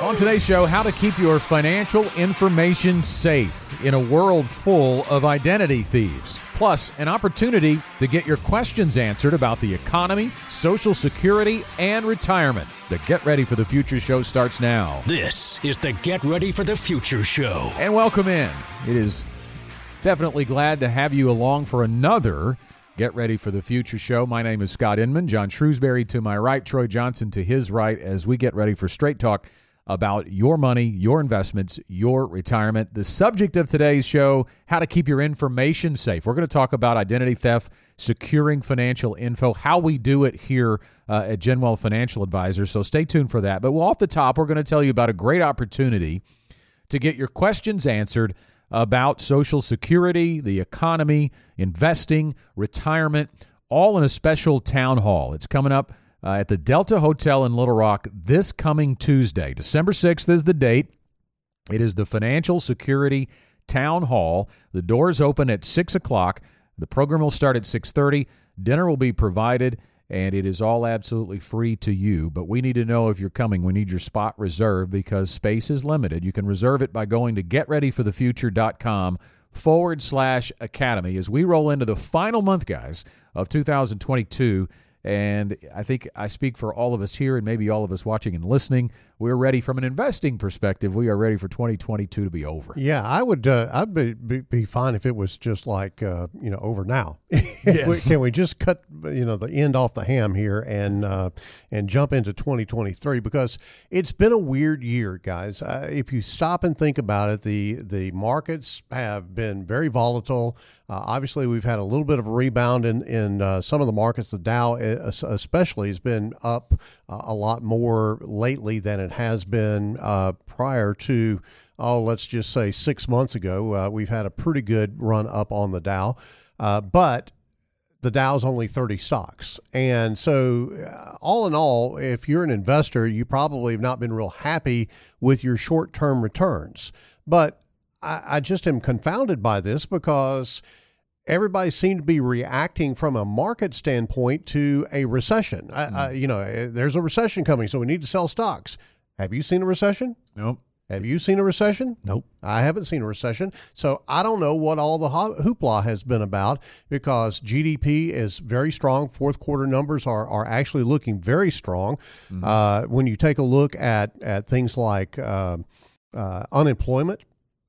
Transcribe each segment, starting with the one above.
On today's show, how to keep your financial information safe in a world full of identity thieves. Plus, an opportunity to get your questions answered about the economy, Social Security, and retirement. The Get Ready for the Future show starts now. This is the Get Ready for the Future show. And welcome in. It is definitely glad to have you along for another Get Ready for the Future show. My name is Scott Inman. John Shrewsbury to my right, Troy Johnson to his right, as we get ready for Straight Talk about your money, your investments, your retirement. The subject of today's show how to keep your information safe. We're going to talk about identity theft, securing financial info, how we do it here uh, at GenWealth Financial Advisors. So stay tuned for that. But off the top, we're going to tell you about a great opportunity to get your questions answered about Social Security, the economy, investing, retirement, all in a special town hall. It's coming up uh, at the Delta Hotel in Little Rock this coming Tuesday. December 6th is the date. It is the Financial Security Town Hall. The doors open at 6 o'clock. The program will start at 6.30. Dinner will be provided, and it is all absolutely free to you. But we need to know if you're coming. We need your spot reserved because space is limited. You can reserve it by going to getreadyforthefuture.com forward slash academy as we roll into the final month, guys, of 2022 and I think I speak for all of us here and maybe all of us watching and listening. We're ready from an investing perspective. We are ready for 2022 to be over. Yeah, I would. Uh, I'd be, be, be fine if it was just like uh, you know over now. Yes. Can we just cut you know the end off the ham here and uh, and jump into 2023 because it's been a weird year, guys. Uh, if you stop and think about it, the the markets have been very volatile. Uh, obviously, we've had a little bit of a rebound in in uh, some of the markets. The Dow, especially, has been up uh, a lot more lately than it has been uh, prior to. Oh, let's just say six months ago. Uh, we've had a pretty good run up on the Dow, but the Dow's only 30 stocks. And so, uh, all in all, if you're an investor, you probably have not been real happy with your short term returns. But I, I, just am confounded by this because everybody seemed to be reacting from a market standpoint to a recession. Mm. I, you know, there's a recession coming, so we need to sell stocks. Have you seen a recession? Nope. Have you seen a recession? Nope. I haven't seen a recession. So I don't know what all the hoopla has been about because GDP is very strong. Fourth quarter numbers are, are actually looking very strong. Mm-hmm. Uh, when you take a look at, at things like uh, uh, unemployment,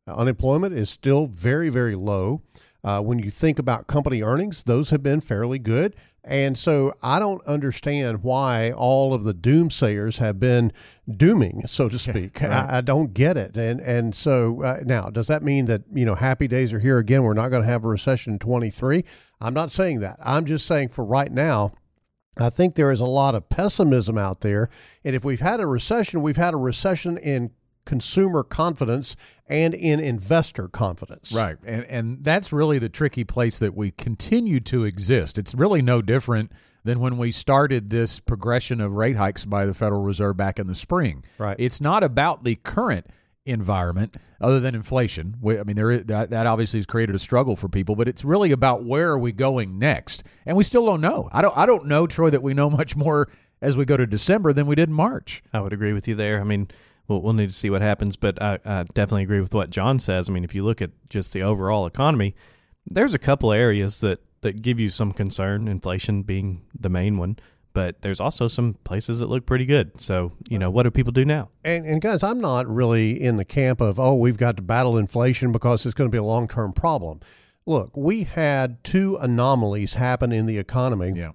unemployment is still very, very low. Uh, when you think about company earnings, those have been fairly good. And so I don't understand why all of the doomsayers have been dooming, so to speak. Right. I, I, don't get it. And and so uh, now, does that mean that you know happy days are here again? We're not going to have a recession in 23. I'm not saying that. I'm just saying for right now. I think there is a lot of pessimism out there. And if we've had a recession, we've had a recession in consumer confidence and in investor confidence. Right. And and that's really the tricky place that we continue to exist. It's really no different than when we started this progression of rate hikes by the Federal Reserve back in the spring. Right. It's not about the current environment other than inflation. I mean, there is, that, that obviously has created a struggle for people, but it's really about where are we going next, and we still don't know. I don't. I don't know, Troy, that we know much more as we go to December than we did in March. I would agree with you there. I mean, we'll, we'll need to see what happens. But I, I definitely agree with what John says. I mean, if you look at just the overall economy, there's a couple areas that, that give you some concern, inflation being the main one but there's also some places that look pretty good. So, you know, what do people do now? And, and, guys, I'm not really in the camp of, oh, we've got to battle inflation because it's going to be a long term problem. Look, we had two anomalies happen in the economy. Yeah.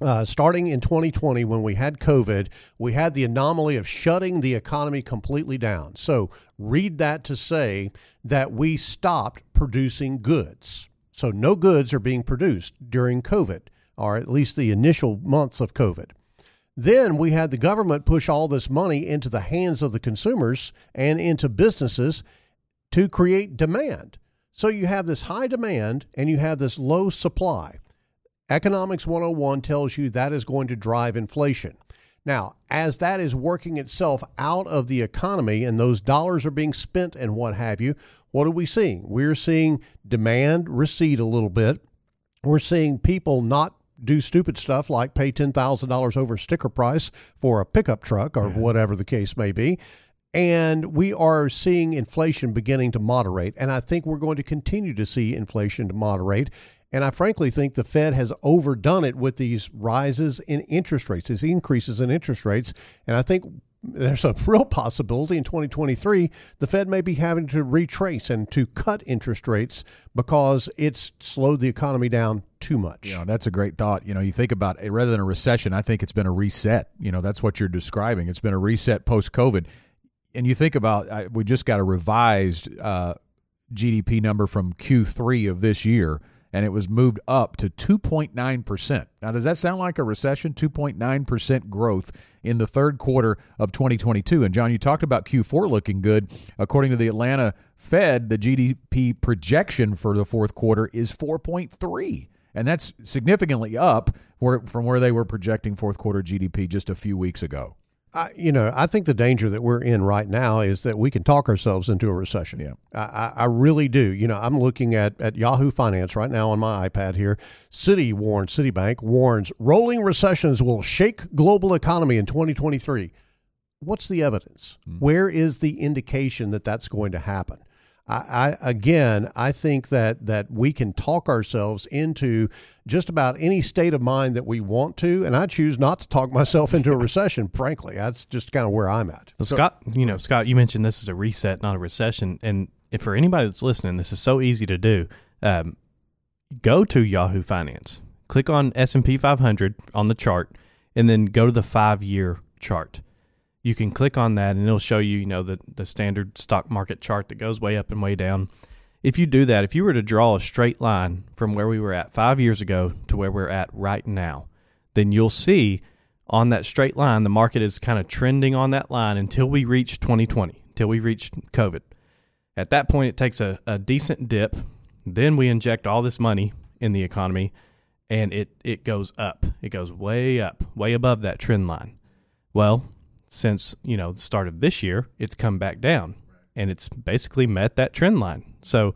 Uh, starting in 2020, when we had COVID, we had the anomaly of shutting the economy completely down. So, read that to say that we stopped producing goods. So, no goods are being produced during COVID, or at least the initial months of COVID. Then we had the government push all this money into the hands of the consumers and into businesses to create demand. So you have this high demand and you have this low supply. Economics 101 tells you that is going to drive inflation. Now, as that is working itself out of the economy and those dollars are being spent and what have you, what are we seeing? We're seeing demand recede a little bit. We're seeing people not do stupid stuff like pay $10,000 over sticker price for a pickup truck or mm-hmm. whatever the case may be. And we are seeing inflation beginning to moderate. And I think we're going to continue to see inflation to moderate. And I frankly think the Fed has overdone it with these rises in interest rates, these increases in interest rates. And I think there's a real possibility in 2023 the Fed may be having to retrace and to cut interest rates because it's slowed the economy down too much. Know, that's a great thought. You know, you think about it rather than a recession, I think it's been a reset. You know, that's what you're describing. It's been a reset post COVID. And you think about, we just got a revised uh, GDP number from Q3 of this year, and it was moved up to 2.9%. Now, does that sound like a recession? 2.9% growth in the third quarter of 2022. And, John, you talked about Q4 looking good. According to the Atlanta Fed, the GDP projection for the fourth quarter is 4.3 and that's significantly up from where they were projecting fourth quarter GDP just a few weeks ago. I, you know, I think the danger that we're in right now is that we can talk ourselves into a recession. Yeah, I, I really do. You know, I'm looking at, at Yahoo Finance right now on my iPad here. Citi warns, Citibank warns, rolling recessions will shake global economy in 2023. What's the evidence? Mm-hmm. Where is the indication that that's going to happen? I, I, again, I think that that we can talk ourselves into just about any state of mind that we want to, and I choose not to talk myself into a recession. frankly, that's just kind of where I'm at. Well, Scott, you know, Scott, you mentioned this is a reset, not a recession, and if for anybody that's listening, this is so easy to do. Um, go to Yahoo Finance, click on S and P 500 on the chart, and then go to the five year chart you can click on that and it'll show you, you know, the, the standard stock market chart that goes way up and way down. If you do that, if you were to draw a straight line from where we were at five years ago to where we're at right now, then you'll see on that straight line, the market is kind of trending on that line until we reach 2020, until we reach COVID. At that point, it takes a, a decent dip. Then we inject all this money in the economy and it, it goes up. It goes way up, way above that trend line. Well, since you know the start of this year, it's come back down, and it's basically met that trend line. So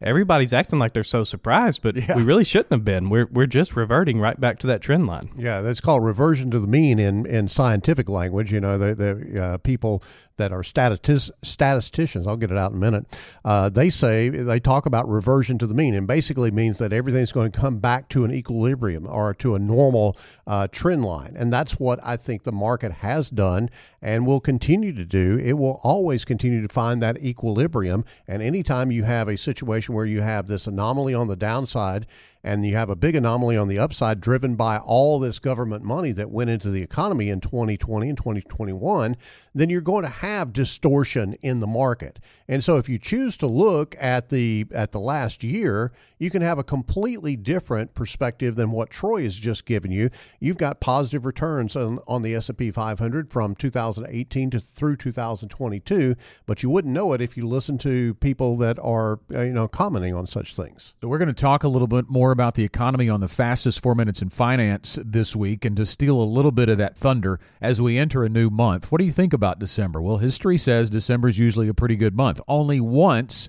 everybody's acting like they're so surprised, but yeah. we really shouldn't have been. We're we're just reverting right back to that trend line. Yeah, that's called reversion to the mean in, in scientific language. You know, the the uh, people that are statis- statisticians, I'll get it out in a minute. Uh, they say they talk about reversion to the mean, and basically means that everything's going to come back to an equilibrium or to a normal uh, trend line, and that's what I think the market has done and will continue to do. It will always continue to find that equilibrium, and anytime you have a situation situation where you have this anomaly on the downside and you have a big anomaly on the upside driven by all this government money that went into the economy in 2020 and 2021, then you're going to have distortion in the market. And so if you choose to look at the at the last year, you can have a completely different perspective than what Troy has just given you. You've got positive returns on, on the S&P 500 from 2018 to through 2022, but you wouldn't know it if you listen to people that are you know commenting on such things. So we're going to talk a little bit more more about the economy on the fastest four minutes in finance this week and to steal a little bit of that thunder as we enter a new month. What do you think about December? Well, history says December is usually a pretty good month. Only once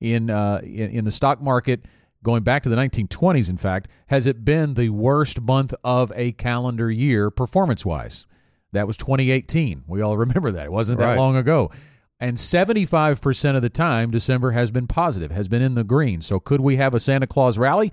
in, uh, in, in the stock market, going back to the 1920s, in fact, has it been the worst month of a calendar year performance wise. That was 2018. We all remember that. It wasn't that right. long ago. And 75% of the time, December has been positive, has been in the green. So could we have a Santa Claus rally?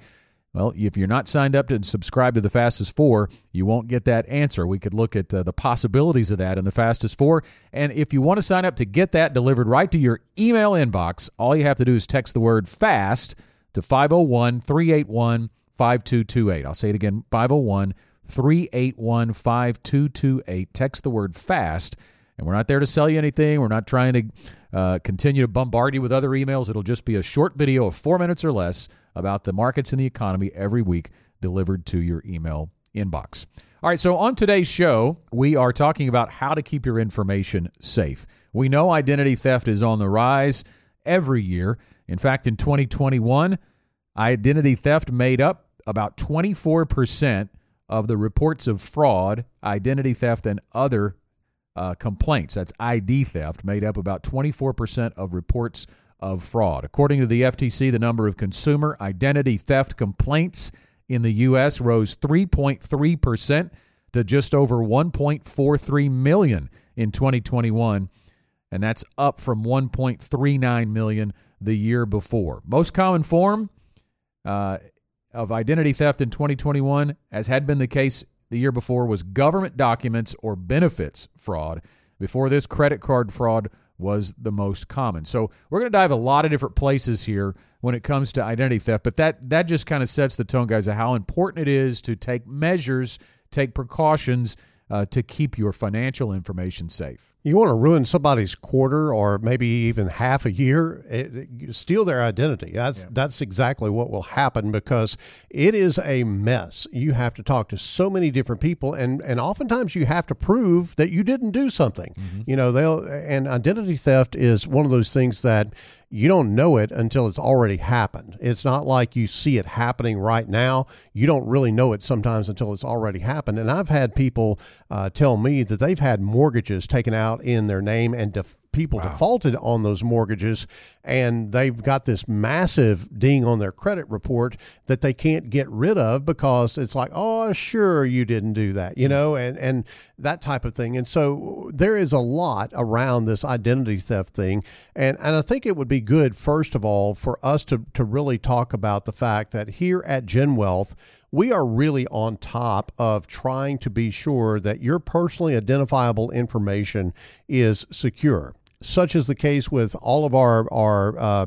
Well, if you're not signed up and subscribed to the Fastest Four, you won't get that answer. We could look at uh, the possibilities of that in the Fastest Four. And if you want to sign up to get that delivered right to your email inbox, all you have to do is text the word FAST to 501 381 5228. I'll say it again 501 381 5228. Text the word FAST and we're not there to sell you anything. We're not trying to uh, continue to bombard you with other emails. It'll just be a short video of four minutes or less about the markets and the economy every week delivered to your email inbox. All right, so on today's show, we are talking about how to keep your information safe. We know identity theft is on the rise, every year. In fact, in 2021, identity theft made up about 24% of the reports of fraud, identity theft, and other uh, complaints. That's ID theft, made up about 24% of reports of fraud. According to the FTC, the number of consumer identity theft complaints in the U.S. rose 3.3% to just over 1.43 million in 2021, and that's up from 1.39 million the year before. Most common form uh, of identity theft in 2021, as had been the case the year before, was government documents or benefits fraud. Before this, credit card fraud was the most common. So we're going to dive a lot of different places here when it comes to identity theft, but that that just kind of sets the tone, guys, of how important it is to take measures, take precautions uh, to keep your financial information safe. You want to ruin somebody's quarter or maybe even half a year, it, it, steal their identity. That's yeah. that's exactly what will happen because it is a mess. You have to talk to so many different people, and and oftentimes you have to prove that you didn't do something. Mm-hmm. You know, they'll and identity theft is one of those things that you don't know it until it's already happened. It's not like you see it happening right now. You don't really know it sometimes until it's already happened. And I've had people uh, tell me that they've had mortgages taken out in their name and people wow. defaulted on those mortgages and they've got this massive ding on their credit report that they can't get rid of because it's like oh sure you didn't do that you know and and that type of thing and so there is a lot around this identity theft thing and and I think it would be good first of all for us to to really talk about the fact that here at Gen Wealth we are really on top of trying to be sure that your personally identifiable information is secure such is the case with all of our our uh,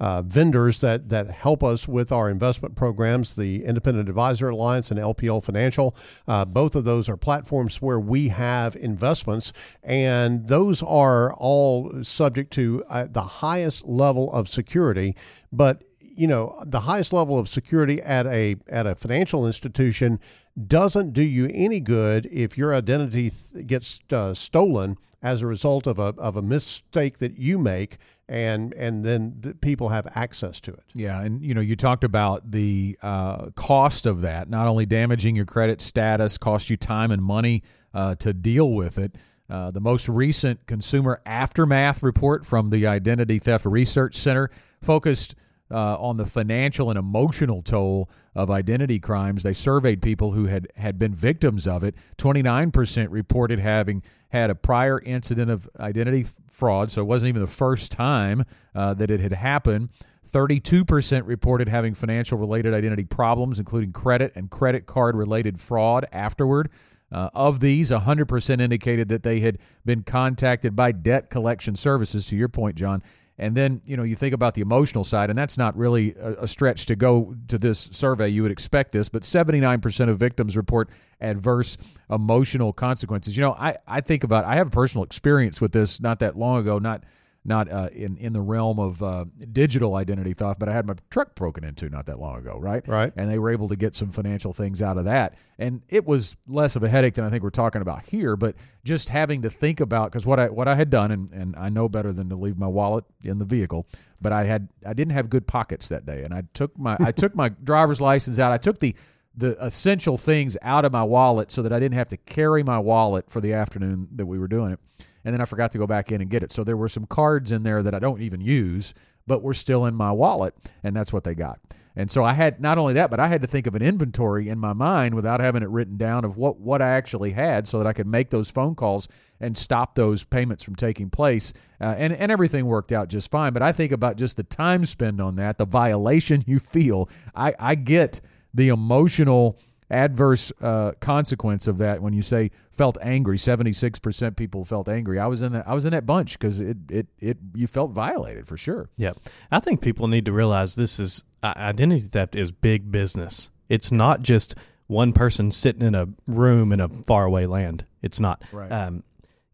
uh, vendors that that help us with our investment programs, the Independent Advisor Alliance and LPL Financial. Uh, both of those are platforms where we have investments, and those are all subject to uh, the highest level of security. But you know, the highest level of security at a at a financial institution doesn't do you any good if your identity th- gets uh, stolen as a result of a of a mistake that you make and and then the people have access to it. Yeah, and you know you talked about the uh, cost of that, not only damaging your credit status, cost you time and money uh, to deal with it. Uh, the most recent consumer aftermath report from the Identity Theft Research Center focused uh, on the financial and emotional toll of identity crimes. They surveyed people who had, had been victims of it. 29% reported having had a prior incident of identity fraud, so it wasn't even the first time uh, that it had happened. 32% reported having financial related identity problems, including credit and credit card related fraud afterward. Uh, of these, 100% indicated that they had been contacted by debt collection services, to your point, John, and then, you know, you think about the emotional side, and that's not really a, stretch to go to this survey. You would expect this, but 79% of victims report adverse emotional consequences. You know, I, I think about, I have a personal experience with this not that long ago, not not uh, in in the realm of uh, digital identity theft, but I had my truck broken into not that long ago, right? Right. And they were able to get some financial things out of that, and it was less of a headache than I think we're talking about here. But just having to think about because what I what I had done, and and I know better than to leave my wallet in the vehicle, but I had I didn't have good pockets that day, and I took my I took my driver's license out. I took the the essential things out of my wallet so that I didn't have to carry my wallet for the afternoon that we were doing it and then I forgot to go back in and get it. So there were some cards in there that I don't even use, but were still in my wallet, and that's what they got. And so I had not only that, but I had to think of an inventory in my mind without having it written down of what what I actually had, so that I could make those phone calls and stop those payments from taking place. Uh, and and everything worked out just fine. But I think about just the time spent on that, the violation you feel. I I get the emotional adverse uh, consequence of that when you say felt angry. 76% people felt angry. I was in that i was in that bunch because it, it it you felt violated for sure. Yep. I think people need to realize this is identity theft is big business. It's not just one person sitting in a room in a faraway land. It's not. Right. Um,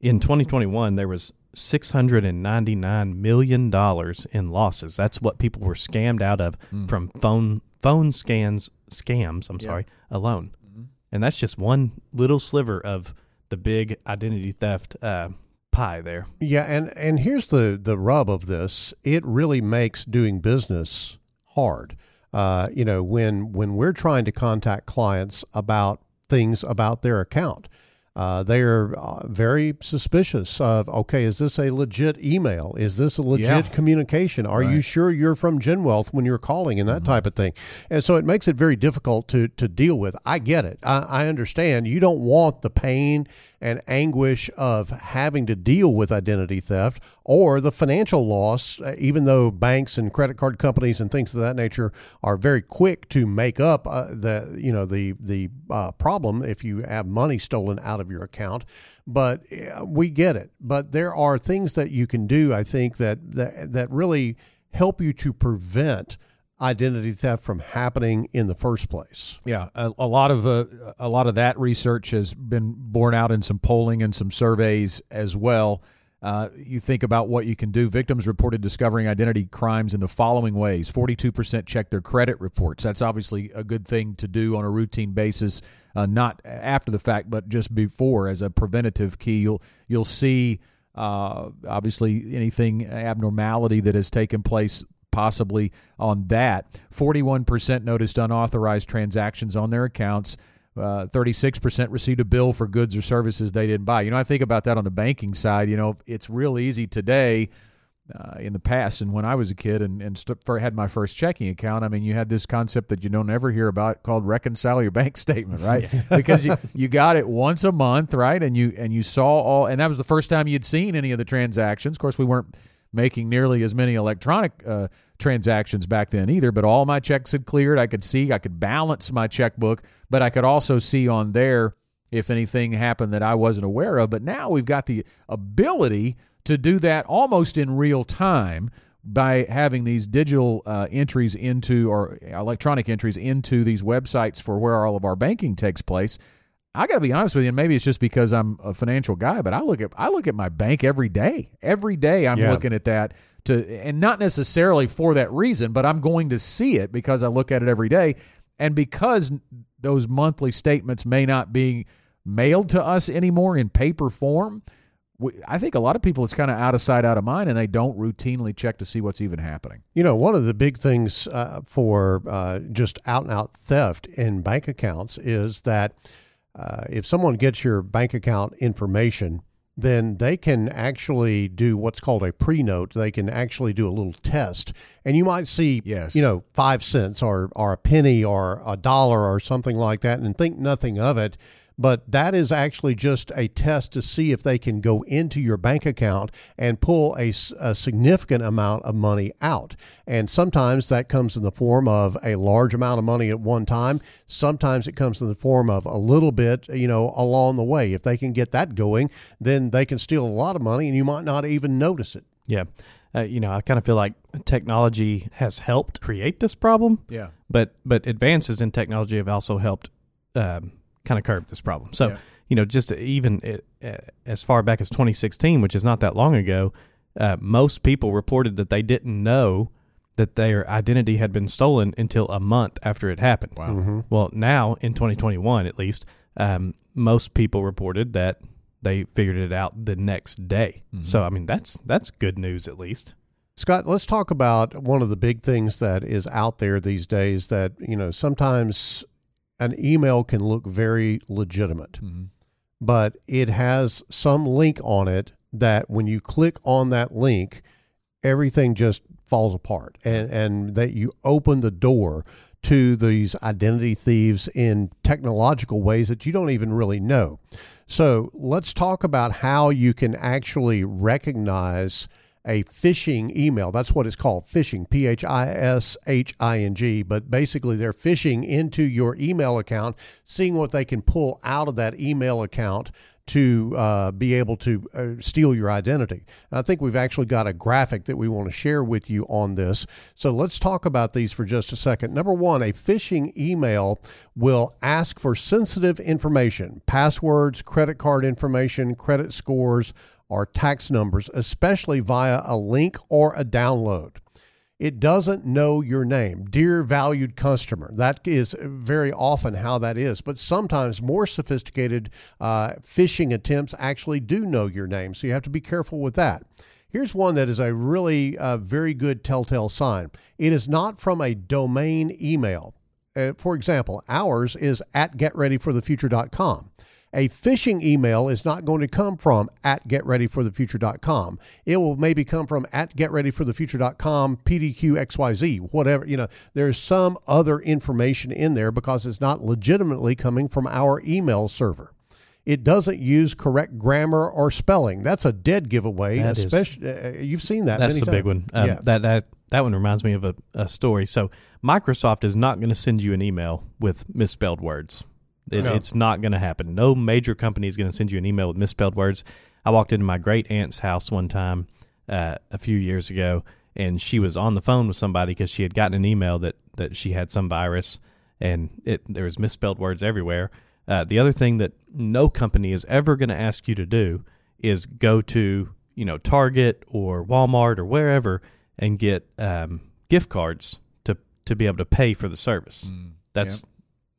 in 2021 there was 699 million dollars in losses. That's what people were scammed out of mm. from phone phone scans scams, I'm sorry, alone. Mm-hmm. And that's just one little sliver of the big identity theft uh, pie there. Yeah, and and here's the the rub of this: it really makes doing business hard. Uh, you know, when when we're trying to contact clients about things about their account. Uh, they are uh, very suspicious of okay is this a legit email? Is this a legit Yeah. communication? Are you sure you're from genwealth when you're calling and that type of thing? And so it makes it very difficult to to deal with. I get it. I, I understand. You don't want the pain and anguish of having to deal with identity theft or the financial loss uh, even though banks and credit card companies and things of that nature are very quick to make up uh, the you know the the uh, problem if you have money stolen out of your account. But uh, we get it. But there are things that you can do i think that that, that really help you to prevent identity theft from happening in the first place Yeah, a, a lot of a lot of that research has been borne out in some polling and some surveys as well. Uh, you think about what you can do. Victims reported discovering identity crimes in the following ways: forty-two percent check their credit reports. That's obviously a good thing to do on a routine basis, uh, not after the fact, but just before as a preventative key. You'll you'll see uh, obviously anything abnormality that has taken place possibly on that. 41% noticed unauthorized transactions on their accounts. Uh, 36% received a bill for goods or services they didn't buy. You know, I think about that on the banking side. You know, it's real easy today. Uh, in the past, and when I was a kid and, and st- for, had my first checking account, I mean, you had this concept that you don't ever hear about called reconcile your bank statement, right? because you, you got it once a month, right? And you and you saw all, and that was the first time you'd seen any of the transactions. Of course, we weren't making nearly as many electronic uh, transactions back then either, but all my checks had cleared. I could see, I could balance my checkbook, but I could also see on there if anything happened that I wasn't aware of. But now we've got the ability to do that almost in real time by having these digital uh, entries into or electronic entries into these websites for where all of our banking takes place. I got to be honest with you, and maybe it's just because I'm a financial guy, but I look at I look at my bank every day. Every day I'm Yeah. looking at that to and not necessarily for that reason, but I'm going to see it because I look at it every day and because those monthly statements may not be mailed to us anymore in paper form. I think a lot of people it's kind of out of sight, out of mind, and they don't routinely check to see what's even happening. You know, one of the big things uh, for uh, just out and out theft in bank accounts is that uh, if someone gets your bank account information, then they can actually do what's called a pre-note. They can actually do a little test, and you might see, Yes. you know, five cents or or a penny or a dollar or something like that, and think nothing of it. But that is actually just a test to see if they can go into your bank account and pull a significant amount of money out. And sometimes that comes in the form of a large amount of money at one time. Sometimes it comes in the form of a little bit, you know, along the way. If they can get that going, then they can steal a lot of money and you might not even notice it. Yeah. Uh, you know, I kind of feel like technology has helped create this problem, Yeah. but but advances in technology have also helped um, kind of curb this problem. So, Yeah. you know, just even uh, as far back as 2016, which is not that long ago, uh, most people reported that they didn't know that their identity had been stolen until a month after it happened. Wow. Well, now in 2021, at least, um, most people reported that they figured it out the next day. So, I mean, that's that's good news at least. Scott, let's talk about one of the big things that is out there these days that, you know, sometimes an email can look very legitimate, but it has some link on it that when you click on that link, everything just falls apart and, and that you open the door to these identity thieves in technological ways that you don't even really know. So let's talk about how you can actually recognize a phishing email. That's what it's called phishing, P H I S H I N G. But basically, they're phishing into your email account, seeing what they can pull out of that email account to uh, be able to uh, steal your identity. And I think we've actually got a graphic that we want to share with you on this. So let's talk about these for just a second. Number one, a phishing email will ask for sensitive information, passwords, credit card information, credit scores, or tax numbers, especially via a link or a download. it doesn't know your name. Dear valued customer. That is very often how that is. But sometimes more sophisticated uh, phishing attempts actually do know your name. So you have to be careful with that. Here's one that is a really uh, very good telltale sign. It is not from a domain email. Uh, for example, ours is at getreadyforthefuture.com. A phishing email is not going to come from at getreadyforthefuture.com. It will maybe come from at getreadyforthefuture.com, PDQXYZ, whatever. You know, there's some other information in there because it's not legitimately coming from our email server. It doesn't use correct grammar or spelling. That's a dead giveaway. That is- especially, uh, you've seen that. That's the big one. Um, yeah. That that that one reminds me of a, a story. So Microsoft is not going to send you an email with misspelled words. It, No. It's not going to happen. No major company is going to send you an email with misspelled words. I walked into my great aunt's house one time uh, a few years ago, and she was on the phone with somebody because she had gotten an email that that she had some virus, and it there was misspelled words everywhere. Uh, the other thing that no company is ever going to ask you to do is go to you know Target or Walmart or wherever and get um, gift cards to to be able to pay for the service. That's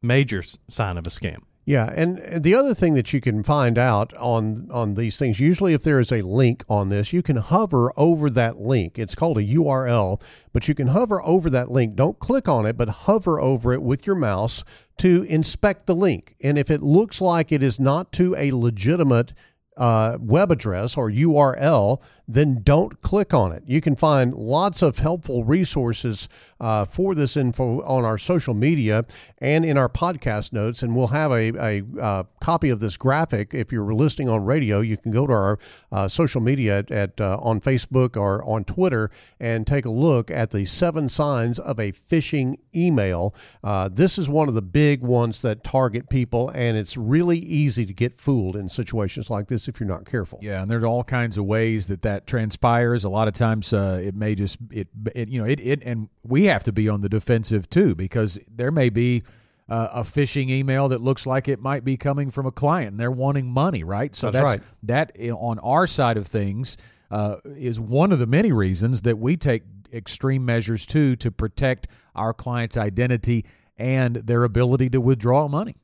major sign of a scam. Yeah, and the other thing that you can find out on on these things, usually if there is a link on this, you can hover over that link. It's called a URL, but you can hover over that link. Don't click on it, but hover over it with your mouse to inspect the link. And if it looks like it is not to a legitimate uh, web address or URL, then don't click on it. You can find lots of helpful resources uh, for this info on our social media and in our podcast notes. And we'll have a, a uh, copy of this graphic. If you're listening on radio, you can go to our uh, social media at, at uh, on Facebook or on Twitter and take a look at the seven signs of a phishing email. Uh, this is one of the big ones that target people, and it's really easy to get fooled in situations like this if you're not careful. Yeah, and there's all kinds of ways that that transpires. A lot of times, uh, it may just it, it you know it, it and we have to be on the defensive too because there may be uh, a phishing email that looks like it might be coming from a client and they're wanting money, right? So That's that's, right. that on our side of things uh, is one of the many reasons that we take extreme measures too to protect our client's identity and their ability to withdraw money.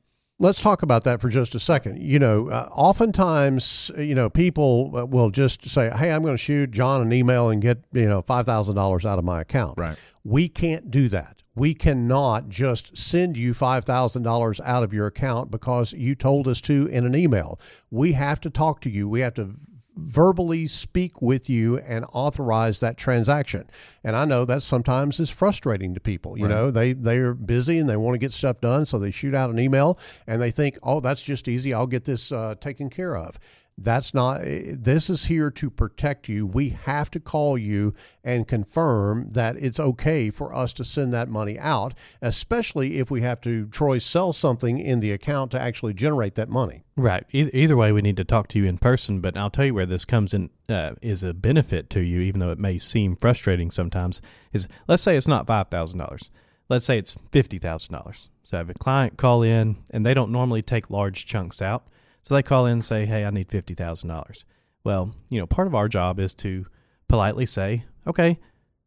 Let's talk about that for just a second. You know, uh, oftentimes, you know, people uh, will just say, "Hey, I'm going to shoot John an email and get you know five thousand dollars out of my account." Right. We can't do that. We cannot just send you five thousand dollars out of your account because you told us to in an email. We have to talk to you. We have to verbally speak with you and authorize that transaction. And I know that sometimes is frustrating to people. You know, they they're busy and they want to get stuff done, so they shoot out an email and they think, "Oh, that's just easy. I'll get this uh, taken care of." That's not. This is here to protect you. We have to call you and confirm that it's okay for us to send that money out, especially if we have to Troy sell something in the account to actually generate that money. Right. Either, way, we need to talk to you in person. But I'll tell you where this comes in uh, is a benefit to you, even though it may seem frustrating sometimes. Is let's say it's not five thousand dollars. Let's say it's fifty thousand dollars. So I have a client call in, and they don't normally take large chunks out. So they call in and say, "Hey, I need fifty thousand dollars." Well, you know, part of our job is to politely say, "Okay,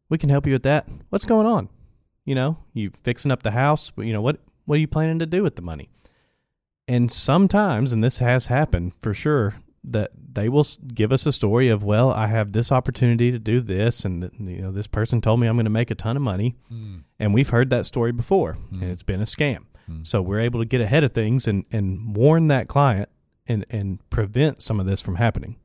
we can help you with that. What's going on? You know, you fixing up the house? But you know what? What are you planning to do with the money?" And sometimes, and this has happened for sure, that they will give us a story of, well, I have this opportunity to do this, and you know, this person told me I'm going to make a ton of money, hmm. and we've heard that story before, and hmm. it's been a scam. Hmm. So we're able to get ahead of things and and warn that client and and prevent some of this from happening.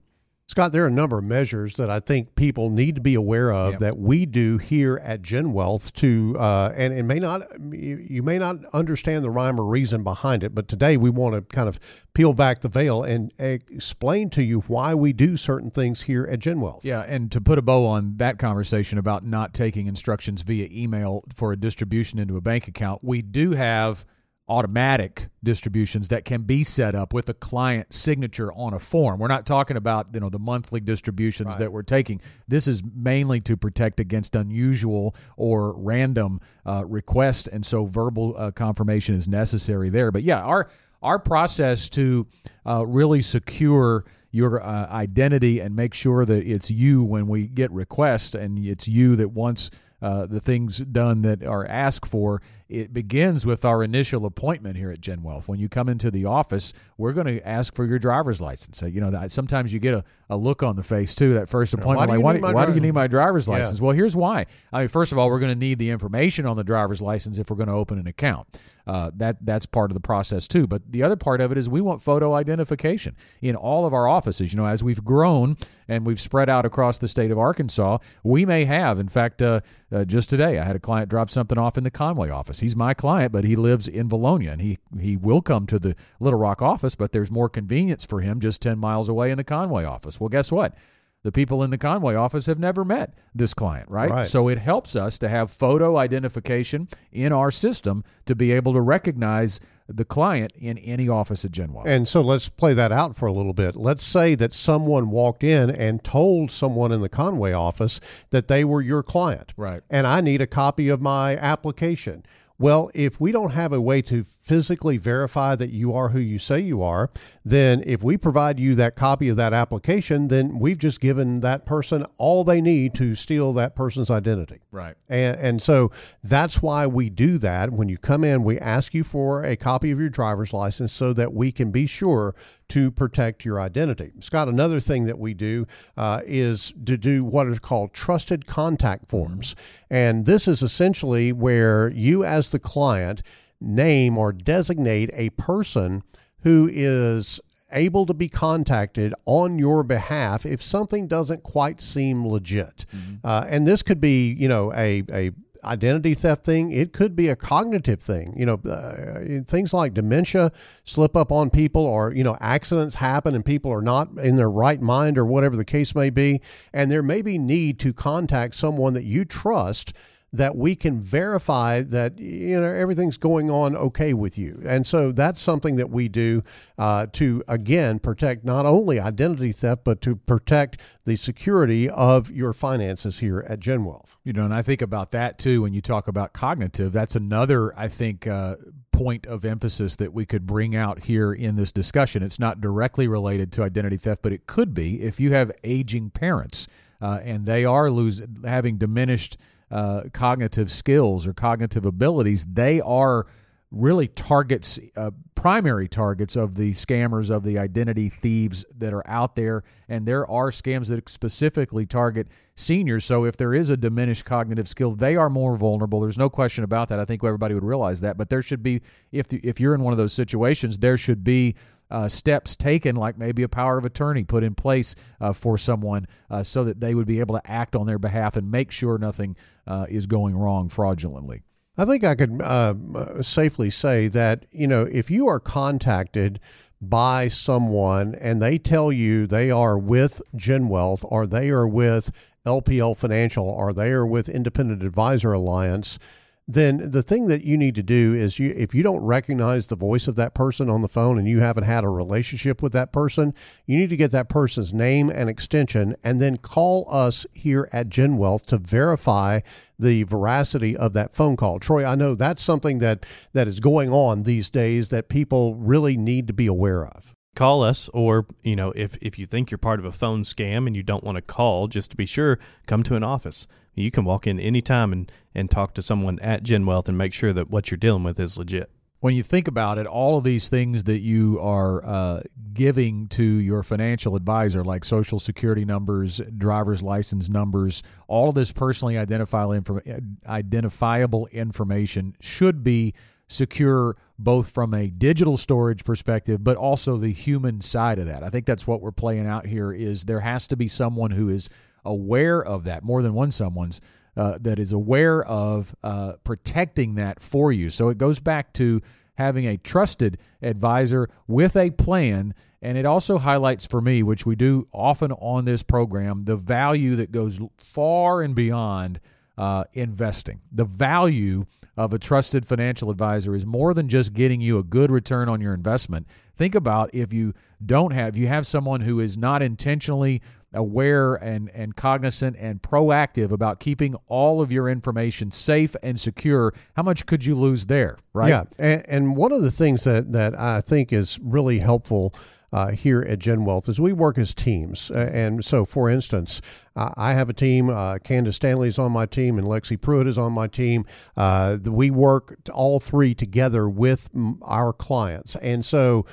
Scott, there are a number of measures that I think people need to be aware of Yep. that we do here at Gen Wealth to, uh, and it may not, you you may not understand the rhyme or reason behind it, but today we want to kind of peel back the veil and explain to you why we do certain things here at Gen Wealth. Yeah, and to put a bow on that conversation about not taking instructions via email for a distribution into a bank account, we do have automatic distributions that can be set up with a client signature on a form. We're not talking about, you know, the monthly distributions that we're taking. This is mainly to protect against unusual or random uh, requests and so verbal uh, confirmation is necessary there. But yeah, our our process to uh, really secure your uh, identity and make sure that it's you when we get requests and it's you that wants uh, the things done that are asked for, it begins with our initial appointment here at Gen Wealth. When you come into the office, we're going to ask for your driver's license. So, you know, that, sometimes you get a, a look on the face too. That first appointment, why do you like, need why, my why do you need my driver's Yeah. license? Well, here's why. I mean, first of all, we're going to need the information on the driver's license if we're going to open an account. Uh, that that's part of the process too. But the other part of it is we want photo identification in all of our offices. You know, as we've grown and we've spread out across the state of Arkansas, we may have. In fact, uh, uh, just today I had a client drop something off in the Conway office. He's my client, but he lives in Vilonia, and he he will come to the Little Rock office, but there's more convenience for him just ten miles away in the Conway office. Well, guess what? The people in the Conway office have never met this client, right? Right. So it helps us to have photo identification in our system to be able to recognize the client in any office at GenWealth. And so let's play that out for a little bit. Let's say that someone walked in and told someone in the Conway office that they were your client. Right. And I need a copy of my application. Well, if we don't have a way to physically verify that you are who you say you are, then if we provide you that copy of that application, then we've just given that person all they need to steal that person's identity. Right. And, and so that's why we do that. When you come in, we ask you for a copy of your driver's license so that we can be sure to protect your identity. Scott, another thing that we do uh, is to do what is called trusted contact forms. And this is essentially where you, as the client, name or designate a person who is able to be contacted on your behalf if something doesn't quite seem legit. Uh, and this could be, you know, a, a identity theft thing. It could be a cognitive thing. You know, uh, things like dementia slip up on people, or you know, accidents happen and people are not in their right mind, or whatever the case may be. And there may be need to contact someone that you trust that we can verify that you know everything's going on okay with you and so that's something that we do uh, to again protect not only identity theft but to protect the security of your finances here at genwealth You know, and I think about that too when you talk about cognitive. That's another, I think, uh, point of emphasis that we could bring out here in this discussion. It's not directly related to identity theft, but it could be if you have aging parents uh, and they are lose, having diminished uh, cognitive skills or cognitive abilities. They are really targets, uh, primary targets of the scammers, of the identity thieves that are out there. And there are scams that specifically target seniors. So if there is a diminished cognitive skill, they are more vulnerable. There's no question about that. I think everybody would realize that. But there should be, if if you're in one of those situations, there should be. Uh, steps taken, like maybe a power of attorney put in place uh, for someone uh, so that they would be able to act on their behalf and make sure nothing uh, is going wrong fraudulently. I think I could uh, safely say that, you know, if you are contacted by someone and they tell you they are with GenWealth or they are with LPL Financial or they are with Independent Advisor Alliance, then the thing that you need to do is you if you don't recognize the voice of that person on the phone and you haven't had a relationship with that person, you need to get that person's name and extension and then call us here at GenWealth to verify the veracity of that phone call. Troy, I know that's something that that is going on these days that people really need to be aware of. Call us or you know if if you think you're part of a phone scam and you don't want to call just to be sure come to an office. You can walk in anytime and and talk to someone at genwealth and make sure that what you're dealing with is legit. When you think about it, all of these things that you are uh, giving to your financial advisor, like social security numbers, driver's license numbers, all of this personally identifiable, identifiable information should be secure both from a digital storage perspective but also the human side of that. I think that's what we're playing out here is there has to be someone who is aware of that, more than one someone's uh, that is aware of uh, protecting that for you. So it goes back to having a trusted advisor with a plan. And it also highlights for me, which we do often on this program, the value that goes far and beyond uh, investing. The value of a trusted financial advisor is more than just getting you a good return on your investment. Think about if you don't have, you have someone who is not intentionally aware and, and cognizant and proactive about keeping all of your information safe and secure, how much could you lose there, right? Yeah. And, and one of the things that, that I think is really helpful uh, here at Gen Wealth is we work as teams. Uh, and so, for instance, uh, I have a team. Uh, Candace Stanley is on my team, and Lexi Pruitt is on my team. Uh, we work all three together with our clients. And so,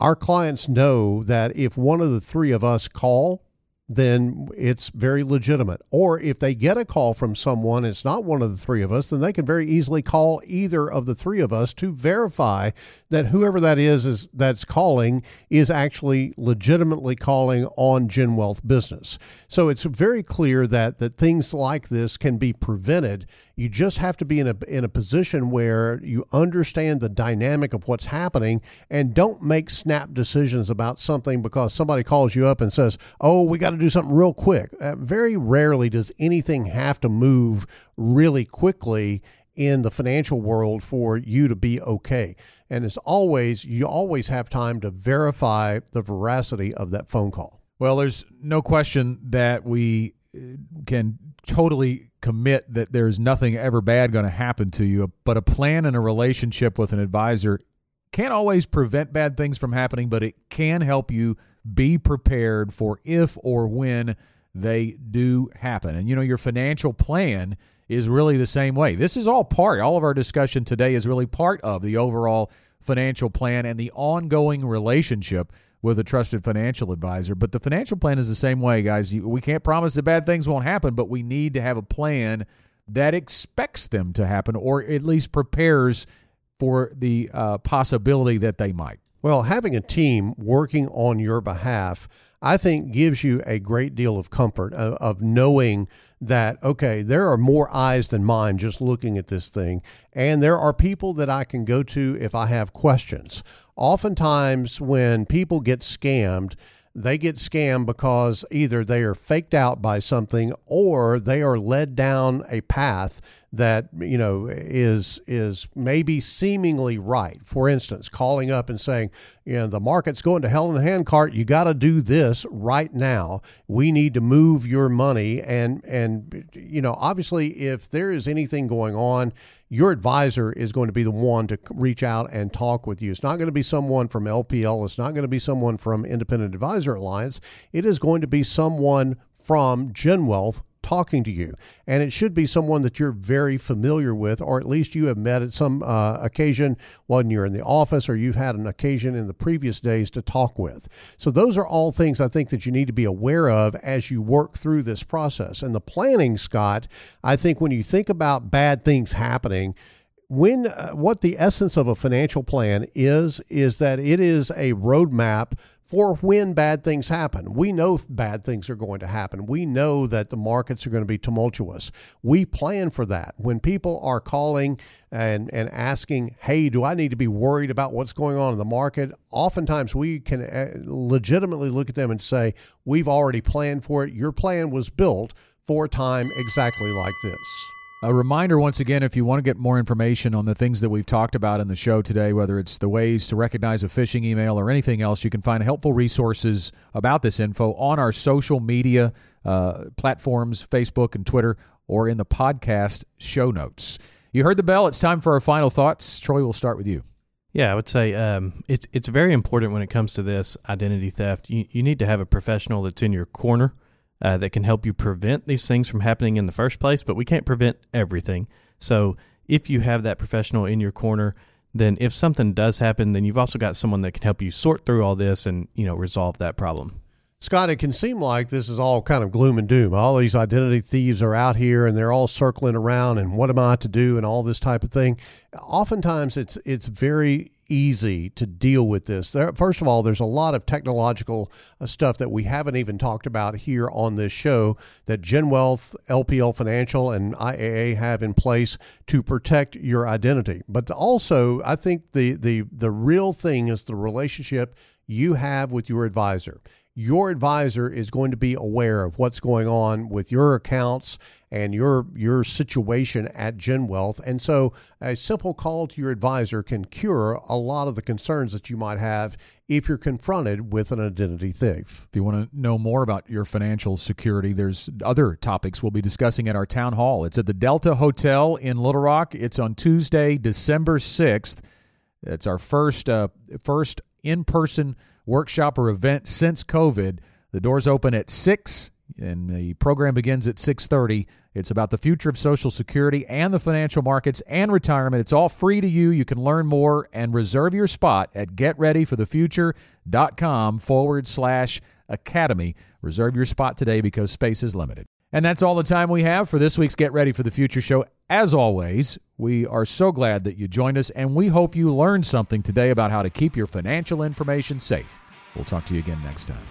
our clients know that if one of the three of us call, then it's very legitimate. Or if they get a call from someone, it's not one of the three of us, then they can very easily call either of the three of us to verify that whoever that is, is that's calling is actually legitimately calling on Gen Wealth business. So it's very clear that that things like this can be prevented. You just have to be in a in a position where you understand the dynamic of what's happening and don't make snap decisions about something because somebody calls you up and says, "Oh, we got to do something real quick. Uh, very rarely does anything have to move really quickly in the financial world for you to be okay. And as always, you always have time to verify the veracity of that phone call. Well, there's no question that we uh, can totally commit that there's nothing ever bad going to happen to you, but a plan and a relationship with an advisor can't always prevent bad things from happening, but it can help you be prepared for if or when they do happen. And you know, your financial plan is really the same way. This is all part, all of our discussion today is really part of the overall financial plan and the ongoing relationship with a trusted financial advisor. But the financial plan is the same way, guys. We can't promise that bad things won't happen, but we need to have a plan that expects them to happen or at least prepares for the uh, possibility that they might. Well, having a team working on your behalf, I think, gives you a great deal of comfort of, of, knowing that, okay, there are more eyes than mine just looking at this thing. And there are people that I can go to if I have questions. Oftentimes, when people get scammed, they get scammed because either they are faked out by something or they are led down a path that you know is is maybe seemingly right. For instance, calling up and saying, you know, the market's going to hell in a handcart. You got to do this right now. We need to move your money, and and you know, obviously, if there is anything going on, your advisor is going to be the one to reach out and talk with you. It's not going to be someone from LPL. It's not going to be someone from Independent Advisor Alliance. It is going to be someone from GenWealth talking to you. And it should be someone that you're very familiar with, or at least you have met at some uh, occasion when you're in the office or you've had an occasion in the previous days to talk with. So, those are all things I think that you need to be aware of as you work through this process. And the planning, Scott, I think when you think about bad things happening, when uh, what the essence of a financial plan is is that it is a roadmap for when bad things happen. We know bad things are going to happen. We know that the markets are going to be tumultuous. We plan for that. When people are calling and, and asking, hey, do I need to be worried about what's going on in the market? Oftentimes we can uh, legitimately look at them and say, we've already planned for it. Your plan was built for a time exactly like this. A reminder once again if you want to get more information on the things that we've talked about in the show today, whether it's the ways to recognize a phishing email or anything else, you can find helpful resources about this info on our social media uh, platforms, Facebook and Twitter, or in the podcast show notes. You heard the bell. It's time for our final thoughts. Troy, we'll start with you. Yeah, I would say um, it's it's very important when it comes to this identity theft. You, you need to have a professional that's in your corner uh, that can help you prevent these things from happening in the first place, but we can't prevent everything. So if you have that professional in your corner, then if something does happen, then you've also got someone that can help you sort through all this and you know resolve that problem. Scott, it can seem like this is all kind of gloom and doom. All these identity thieves are out here and they're all circling around and what am I to do and all this type of thing. Oftentimes it's it's very easy to deal with this. There, first of all, there's a lot of technological uh, stuff that we haven't even talked about here on this show that GenWealth, LPL Financial, and IAA have in place to protect your identity. But also, I think the the the real thing is the relationship you have with your advisor your advisor is going to be aware of what's going on with your accounts and your your situation at GenWealth. And so a simple call to your advisor can cure a lot of the concerns that you might have if you're confronted with an identity thief. If you want to know more about your financial security, there's other topics we'll be discussing at our town hall. It's at the Delta Hotel in Little Rock. It's on Tuesday, December 6th. It's our first uh, first in-person workshop or event since COVID. The doors open at 6 and the program begins at 6:30. It's about the future of Social Security and the financial markets and retirement. It's all free to you. You can learn more and reserve your spot at getreadyforthefuture.com forward slash academy. Reserve your spot today because space is limited. And that's all the time we have for this week's Get Ready for the Future show. As always, we are so glad that you joined us, and we hope you learned something today about how to keep your financial information safe. We'll talk to you again next time.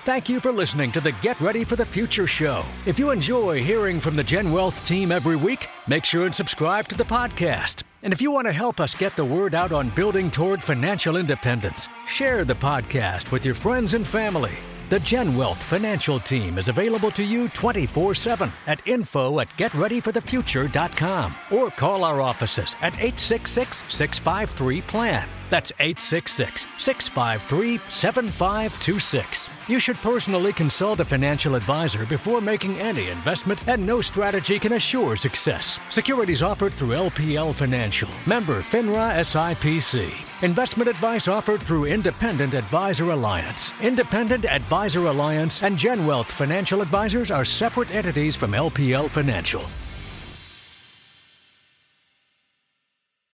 Thank you for listening to the Get Ready for the Future show. If you enjoy hearing from the GenWealth team every week, make sure and subscribe to the podcast. And if you want to help us get the word out on building toward financial independence, share the podcast with your friends and family. The GenWealth financial team is available to you 24 7 at info at getreadyforthefuture.com or call our offices at 866 653 PLAN. That's 866 653 7526. You should personally consult a financial advisor before making any investment, and no strategy can assure success. Securities offered through LPL Financial, member FINRA SIPC. Investment advice offered through Independent Advisor Alliance. Independent Advisor Alliance and GenWealth Financial Advisors are separate entities from LPL Financial.